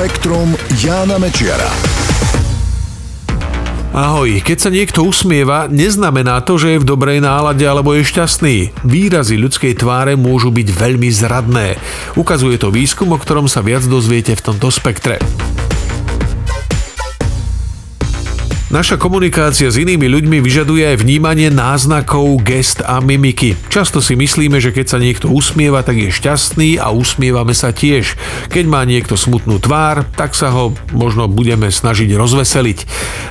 Spektrum Jána Mečiara. Ahoj, keď sa niekto usmieva, neznamená to, že je v dobrej nálade alebo je šťastný. Výrazy ľudskej tváre môžu byť veľmi zradné. Ukazuje to výskum, o ktorom sa viac dozviete v tomto spektre. Naša komunikácia s inými ľuďmi vyžaduje aj vnímanie náznakov, gest a mimiky. Často si myslíme, že keď sa niekto usmieva, tak je šťastný a usmievame sa tiež. Keď má niekto smutnú tvár, tak sa ho možno budeme snažiť rozveseliť.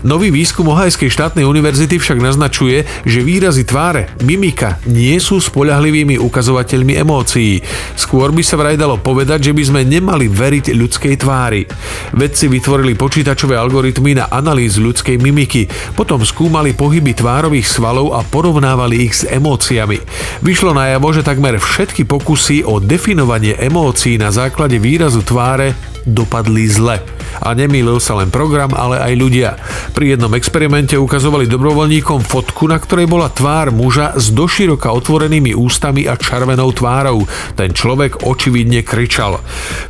Nový výskum Ohajskej štátnej univerzity však naznačuje, že výrazy tváre, mimika nie sú spolahlivými ukazovateľmi emócií. Skôr by sa vraj dalo povedať, že by sme nemali veriť ľudskej tvári. Vedci vytvorili počítačové algoritmy na analýzu ľudskej mimiky mimiky, potom skúmali pohyby tvárových svalov a porovnávali ich s emóciami. Vyšlo najavo, že takmer všetky pokusy o definovanie emócií na základe výrazu tváre dopadli zle. A nemýlil sa len program, ale aj ľudia. Pri jednom experimente ukazovali dobrovoľníkom fotku, na ktorej bola tvár muža s doširoka otvorenými ústami a červenou tvárou. Ten človek očividne kričal.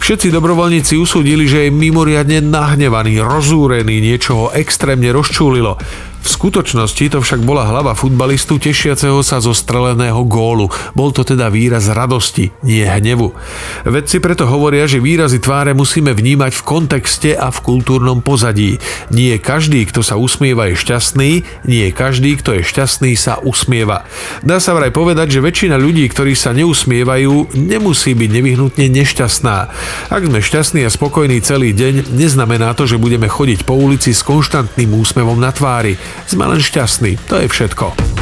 Všetci dobrovoľníci usúdili, že je mimoriadne nahnevaný, rozúrený, niečo ho extrémne rozčúlilo. V skutočnosti to však bola hlava futbalistu tešiaceho sa zo streleného gólu. Bol to teda výraz radosti, nie hnevu. Vedci preto hovoria, že výrazy tváre musíme vnímať v kontexte a v kultúrnom pozadí. Nie každý, kto sa usmieva, je šťastný, nie každý, kto je šťastný, sa usmieva. Dá sa vraj povedať, že väčšina ľudí, ktorí sa neusmievajú, nemusí byť nevyhnutne nešťastná. Ak sme šťastní a spokojní celý deň, neznamená to, že budeme chodiť po ulici s konštantným úsmevom na tvári. Sme len šťastní, to je všetko.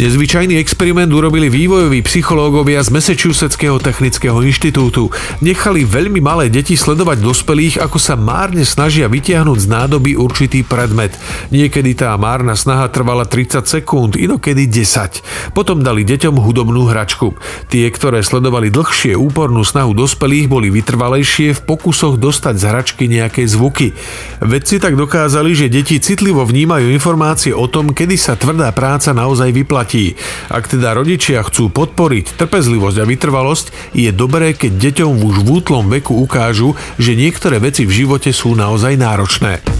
Nezvyčajný experiment urobili vývojoví psychológovia z Massachusettského technického inštitútu. Nechali veľmi malé deti sledovať dospelých, ako sa márne snažia vytiahnuť z nádoby určitý predmet. Niekedy tá márna snaha trvala 30 sekúnd, inokedy 10. Potom dali deťom hudobnú hračku. Tie, ktoré sledovali dlhšie úpornú snahu dospelých, boli vytrvalejšie v pokusoch dostať z hračky nejaké zvuky. Vedci tak dokázali, že deti citlivo vnímajú informácie o tom, kedy sa tvrdá práca naozaj vyplatí platí. Ak teda rodičia chcú podporiť trpezlivosť a vytrvalosť, je dobré, keď deťom už v útlom veku ukážu, že niektoré veci v živote sú naozaj náročné.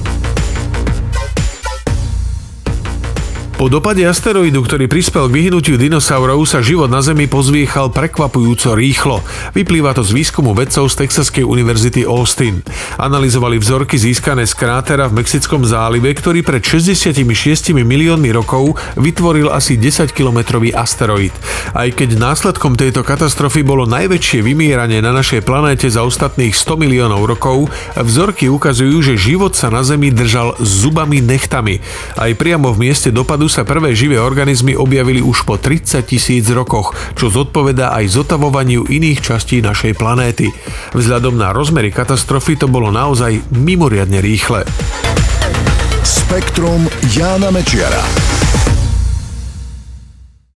Po dopade asteroidu, ktorý prispel k vyhnutiu dinosaurov, sa život na Zemi pozviechal prekvapujúco rýchlo. Vyplýva to z výskumu vedcov z Texaskej univerzity Austin. Analizovali vzorky získané z krátera v Mexickom zálive, ktorý pred 66 miliónmi rokov vytvoril asi 10-kilometrový asteroid. Aj keď následkom tejto katastrofy bolo najväčšie vymieranie na našej planéte za ostatných 100 miliónov rokov, vzorky ukazujú, že život sa na Zemi držal zubami nechtami. Aj priamo v mieste dopadu sa prvé živé organizmy objavili už po 30 tisíc rokoch, čo zodpovedá aj zotavovaniu iných častí našej planéty. Vzhľadom na rozmery katastrofy to bolo naozaj mimoriadne rýchle. Spektrum Jána Mečiara.